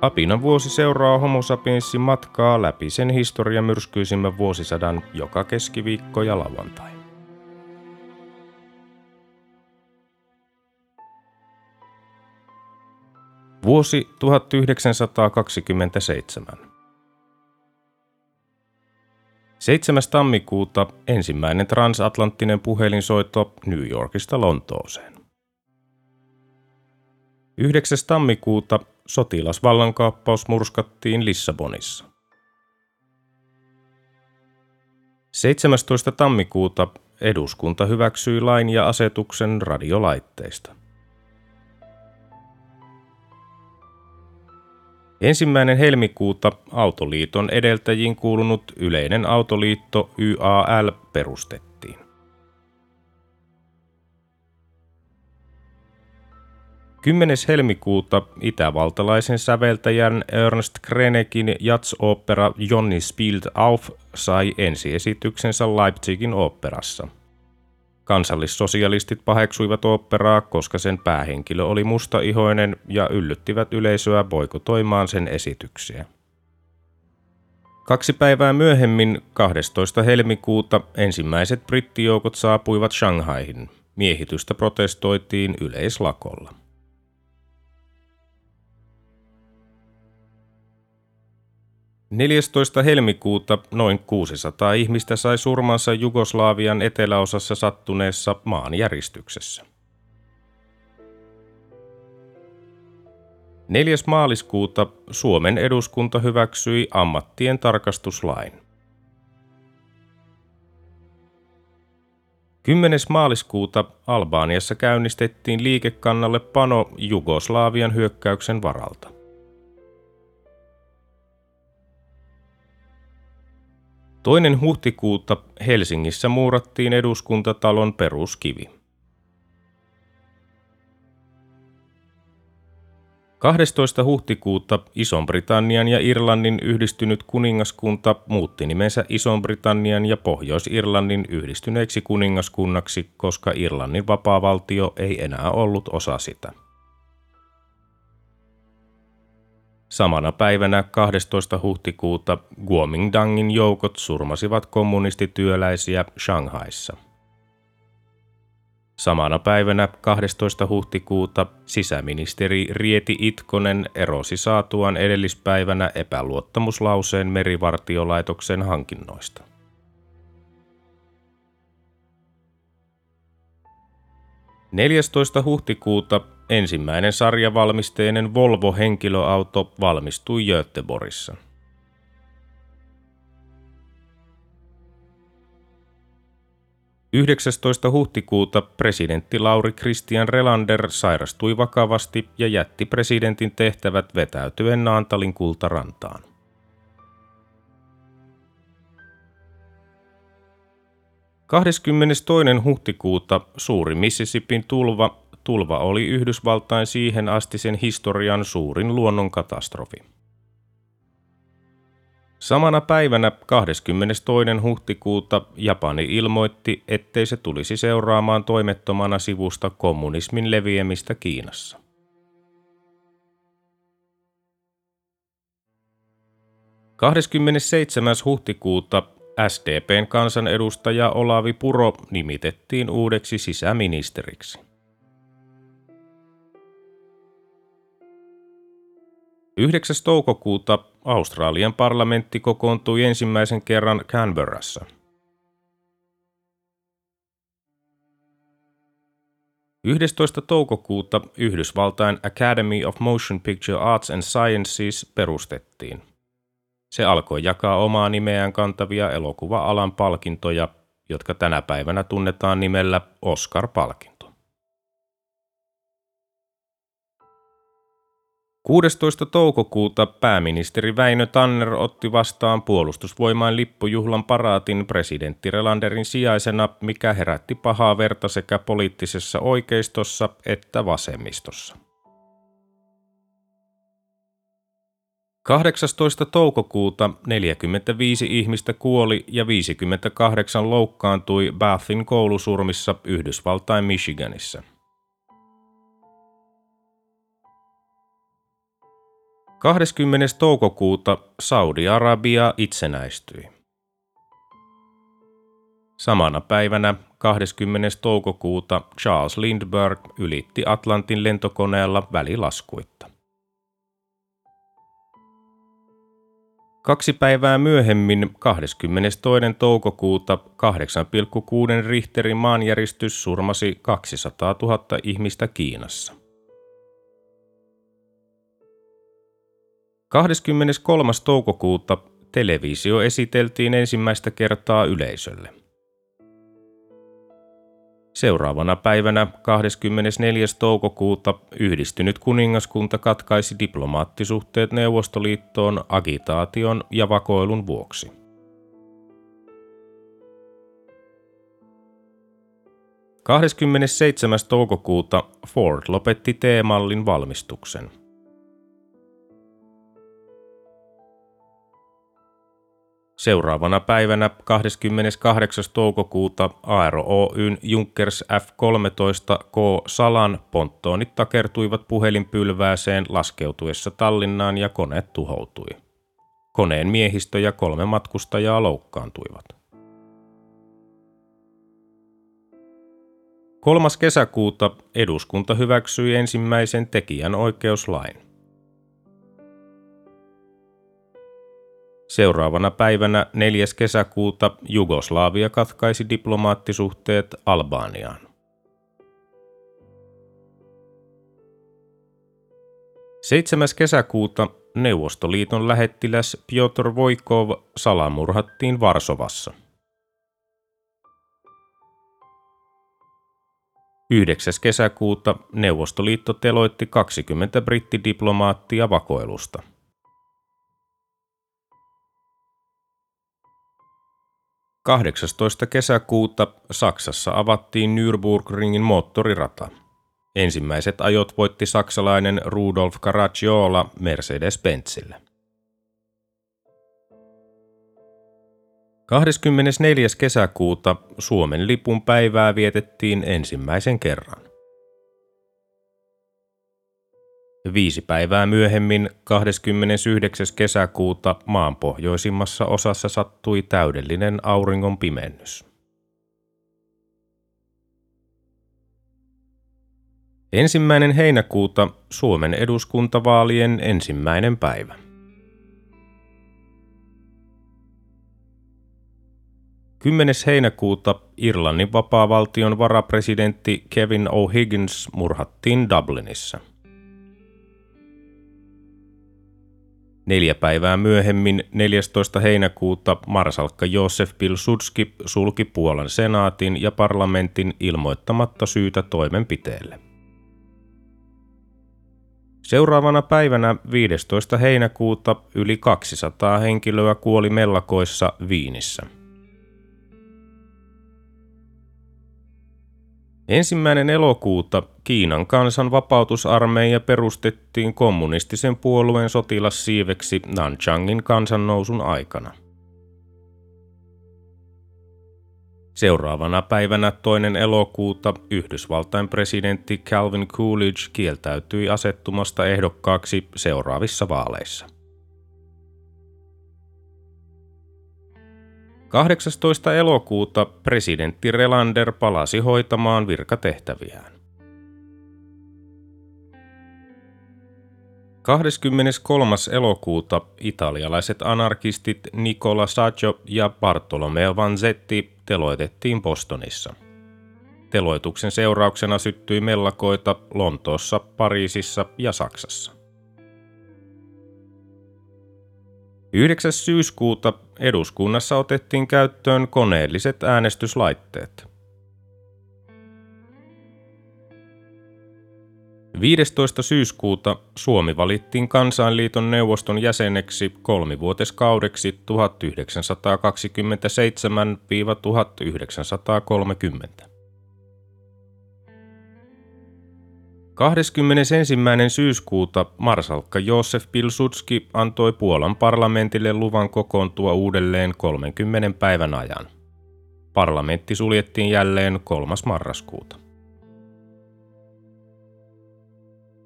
Apinan vuosi seuraa Homo sapiensin matkaa läpi sen historian myrskyisimmän vuosisadan joka keskiviikko ja lauantai. Vuosi 1927. 7. tammikuuta ensimmäinen transatlanttinen puhelinsoitto New Yorkista Lontooseen. 9. tammikuuta sotilasvallankaappaus murskattiin Lissabonissa. 17. tammikuuta eduskunta hyväksyi lain ja asetuksen radiolaitteista. Ensimmäinen helmikuuta Autoliiton edeltäjiin kuulunut yleinen autoliitto YAL perustettiin. 10. helmikuuta itävaltalaisen säveltäjän Ernst Krenekin jats-opera Johnny Spielt auf sai ensiesityksensä Leipzigin oopperassa – Kansallissosialistit paheksuivat oopperaa, koska sen päähenkilö oli mustaihoinen ja yllyttivät yleisöä boikotoimaan sen esityksiä. Kaksi päivää myöhemmin, 12. helmikuuta, ensimmäiset brittijoukot saapuivat Shanghaihin. Miehitystä protestoitiin yleislakolla. 14. helmikuuta noin 600 ihmistä sai surmansa Jugoslavian eteläosassa sattuneessa maanjäristyksessä. 4. maaliskuuta Suomen eduskunta hyväksyi ammattien tarkastuslain. 10. maaliskuuta Albaaniassa käynnistettiin liikekannalle pano Jugoslavian hyökkäyksen varalta. Toinen huhtikuuta Helsingissä muurattiin eduskuntatalon peruskivi. 12. huhtikuuta Ison-Britannian ja Irlannin yhdistynyt kuningaskunta muutti nimensä Ison-Britannian ja Pohjois-Irlannin yhdistyneeksi kuningaskunnaksi, koska Irlannin vapaavaltio ei enää ollut osa sitä. Samana päivänä 12. huhtikuuta Guomindangin joukot surmasivat kommunistityöläisiä Shanghaissa. Samana päivänä 12. huhtikuuta sisäministeri Rieti Itkonen erosi saatuaan edellispäivänä epäluottamuslauseen merivartiolaitoksen hankinnoista. 14. huhtikuuta ensimmäinen sarjavalmisteinen Volvo-henkilöauto valmistui Göteborgissa. Yhdeksästoista huhtikuuta presidentti Lauri Christian Relander sairastui vakavasti ja jätti presidentin tehtävät vetäytyen Naantalin kultarantaan. 22. huhtikuuta suuri Mississippin tulva, tulva oli Yhdysvaltain siihen asti sen historian suurin luonnonkatastrofi. Samana päivänä 22. huhtikuuta Japani ilmoitti, ettei se tulisi seuraamaan toimettomana sivusta kommunismin leviämistä Kiinassa. 27. huhtikuuta SDPn kansanedustaja Olavi Puro nimitettiin uudeksi sisäministeriksi. 9. toukokuuta Australian parlamentti kokoontui ensimmäisen kerran Canberrassa. Yhdestoista toukokuuta Yhdysvaltain Academy of Motion Picture Arts and Sciences perustettiin. Se alkoi jakaa omaa nimeään kantavia elokuva-alan palkintoja, jotka tänä päivänä tunnetaan nimellä Oscar-palkinto. 16. toukokuuta pääministeri Väinö Tanner otti vastaan puolustusvoimain lippujuhlan paraatin presidentti Relanderin sijaisena, mikä herätti pahaa verta sekä poliittisessa oikeistossa että vasemmistossa. 18. toukokuuta 45 ihmistä kuoli ja 58 loukkaantui Bathin koulusurmissa Yhdysvaltain Michiganissa. 20. toukokuuta Saudi-Arabia itsenäistyi. Samana päivänä 20. toukokuuta Charles Lindbergh ylitti Atlantin lentokoneella välilaskuitta. Kaksi päivää myöhemmin, 22. toukokuuta, 8,6 Richterin maanjäristys surmasi 200 000 ihmistä Kiinassa. 23. toukokuuta televisio esiteltiin ensimmäistä kertaa yleisölle. Seuraavana päivänä 24. toukokuuta yhdistynyt kuningaskunta katkaisi diplomaattisuhteet Neuvostoliittoon agitaation ja vakoilun vuoksi. – 27. toukokuuta Ford lopetti T-mallin valmistuksen. Seuraavana päivänä 28. toukokuuta Aero Oyn Junkers F-13K Salan ponttoonit takertuivat puhelinpylvääseen laskeutuessa Tallinnaan ja kone tuhoutui. Koneen miehistö ja kolme matkustajaa loukkaantuivat. 3. kesäkuuta eduskunta hyväksyi ensimmäisen tekijän Seuraavana päivänä 4. kesäkuuta Jugoslavia katkaisi diplomaattisuhteet Albaniaan. Seitsemäs kesäkuuta Neuvostoliiton lähettiläs Piotr Voikov salamurhattiin Varsovassa. 9. kesäkuuta Neuvostoliitto teloitti 20 brittidiplomaattia vakoilusta. 18. kesäkuuta Saksassa avattiin Nürburgringin moottorirata. Ensimmäiset ajot voitti saksalainen Rudolf Caracciola Mercedes-Benzille. 24. kesäkuuta Suomen lipun päivää vietettiin ensimmäisen kerran. Viisi päivää myöhemmin, 29. kesäkuuta, maan pohjoisimmassa osassa sattui täydellinen auringon pimennys. Ensimmäinen heinäkuuta Suomen eduskuntavaalien ensimmäinen päivä. Kymmenes heinäkuuta Irlannin vapaavaltion varapresidentti Kevin O'Higgins murhattiin Dublinissa – Neljä päivää myöhemmin, 14. heinäkuuta, marsalkka Josef Pilsudski sulki Puolan senaatin ja parlamentin ilmoittamatta syytä toimenpiteelle. Seuraavana päivänä 15. heinäkuuta yli 200 henkilöä kuoli mellakoissa Viinissä – Ensimmäinen elokuuta Kiinan kansanvapautusarmeija perustettiin kommunistisen puolueen sotilassiiveksi Nanchangin kansannousun aikana. Seuraavana päivänä toinen elokuuta Yhdysvaltain presidentti Calvin Coolidge kieltäytyi asettumasta ehdokkaaksi seuraavissa vaaleissa. 18. elokuuta presidentti Relander palasi hoitamaan virkatehtäviään. 23. elokuuta italialaiset anarkistit Nicola Saggio ja Bartolomeo Vanzetti teloitettiin Bostonissa. Teloituksen seurauksena syttyi mellakoita Lontoossa, Pariisissa ja Saksassa. 9. syyskuuta eduskunnassa otettiin käyttöön koneelliset äänestyslaitteet. 15. syyskuuta Suomi valittiin Kansainliiton neuvoston jäseneksi kolmivuotiskaudeksi 1927-1930. 21. syyskuuta marsalkka Josef Pilsudski antoi Puolan parlamentille luvan kokoontua uudelleen 30 päivän ajan. Parlamentti suljettiin jälleen 3. marraskuuta.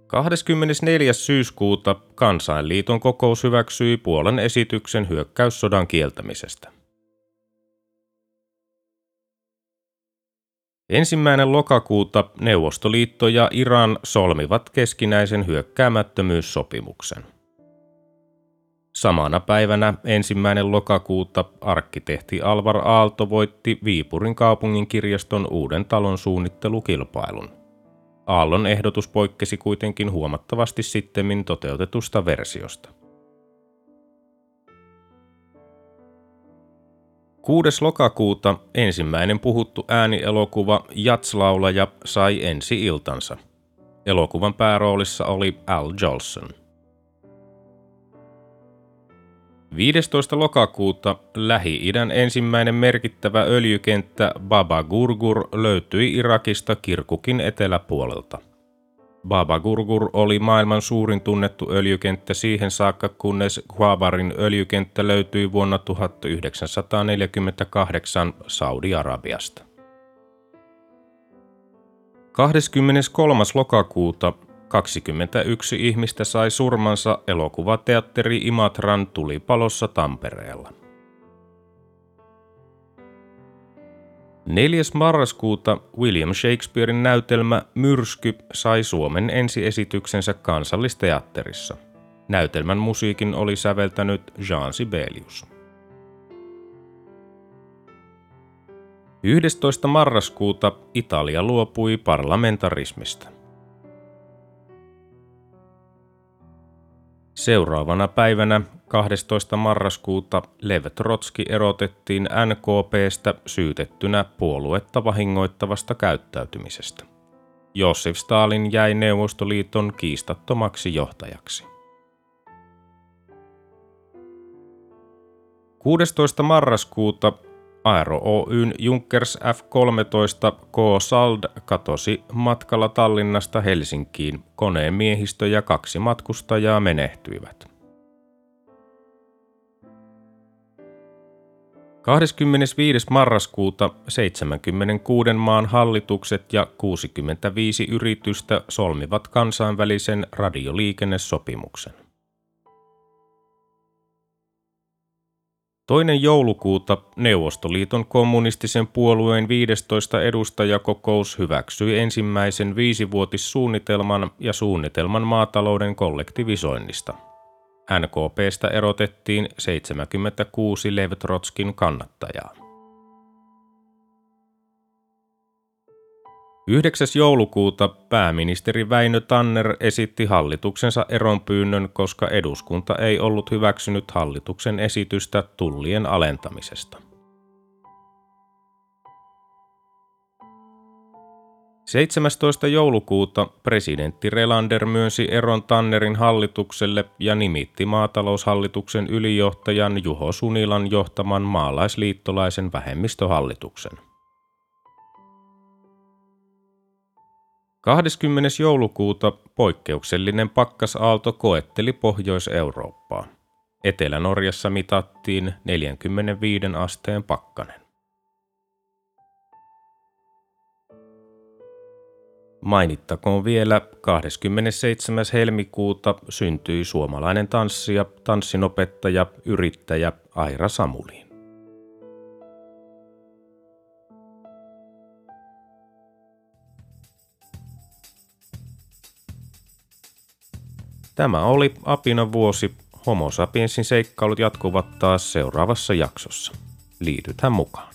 24. syyskuuta Kansainliiton kokous hyväksyi Puolan esityksen hyökkäyssodan kieltämisestä. Ensimmäinen lokakuuta Neuvostoliitto ja Iran solmivat keskinäisen hyökkäämättömyyssopimuksen. Samana päivänä ensimmäinen lokakuuta arkkitehti Alvar Aalto voitti Viipurin kaupungin kirjaston uuden talon suunnittelukilpailun. Aallon ehdotus poikkesi kuitenkin huomattavasti sittemmin toteutetusta versiosta. 6. lokakuuta ensimmäinen puhuttu äänielokuva Jatslaulaja sai ensi iltansa. Elokuvan pääroolissa oli Al Jolson. 15. lokakuuta Lähi-idän ensimmäinen merkittävä öljykenttä Baba Gurgur löytyi Irakista Kirkukin eteläpuolelta – Baba Gurgur oli maailman suurin tunnettu öljykenttä siihen saakka, kunnes Guabarin öljykenttä löytyi vuonna 1948 Saudi-Arabiasta. 23. lokakuuta 21 ihmistä sai surmansa elokuvateatteri Imatran tulipalossa Tampereella. 4. marraskuuta William Shakespearein näytelmä Myrsky sai Suomen ensiesityksensä kansallisteatterissa. Näytelmän musiikin oli säveltänyt Jean Sibelius. 11. marraskuuta Italia luopui parlamentarismista. Seuraavana päivänä 12. marraskuuta Lev Trotski erotettiin NKPstä syytettynä puoluetta vahingoittavasta käyttäytymisestä. Josef Stalin jäi Neuvostoliiton kiistattomaksi johtajaksi. 16. marraskuuta Aero Oyn Junkers F-13 K Sald katosi matkalla Tallinnasta Helsinkiin. Koneen miehistö ja kaksi matkustajaa menehtyivät. 25. marraskuuta 76 maan hallitukset ja 65 yritystä solmivat kansainvälisen radioliikennesopimuksen. Toinen joulukuuta Neuvostoliiton kommunistisen puolueen 15 edustajakokous hyväksyi ensimmäisen viisivuotissuunnitelman ja suunnitelman maatalouden kollektivisoinnista – NKPstä erotettiin 76 Lev Trotskin kannattajaa. 9. joulukuuta pääministeri Väinö Tanner esitti hallituksensa eronpyynnön, koska eduskunta ei ollut hyväksynyt hallituksen esitystä tullien alentamisesta. 17. joulukuuta presidentti Relander myönsi eron Tannerin hallitukselle ja nimitti maataloushallituksen ylijohtajan Juho Sunilan johtaman maalaisliittolaisen vähemmistöhallituksen. 20. joulukuuta poikkeuksellinen pakkasaalto koetteli Pohjois-Eurooppaa. Etelä-Norjassa mitattiin 45 asteen pakkanen. Mainittakoon vielä 27. helmikuuta syntyi suomalainen tanssija, tanssinopettaja, yrittäjä Aira Samuliin. Tämä oli Apina vuosi. Homo sapiensin seikkailut jatkuvat taas seuraavassa jaksossa. Liitythän mukaan.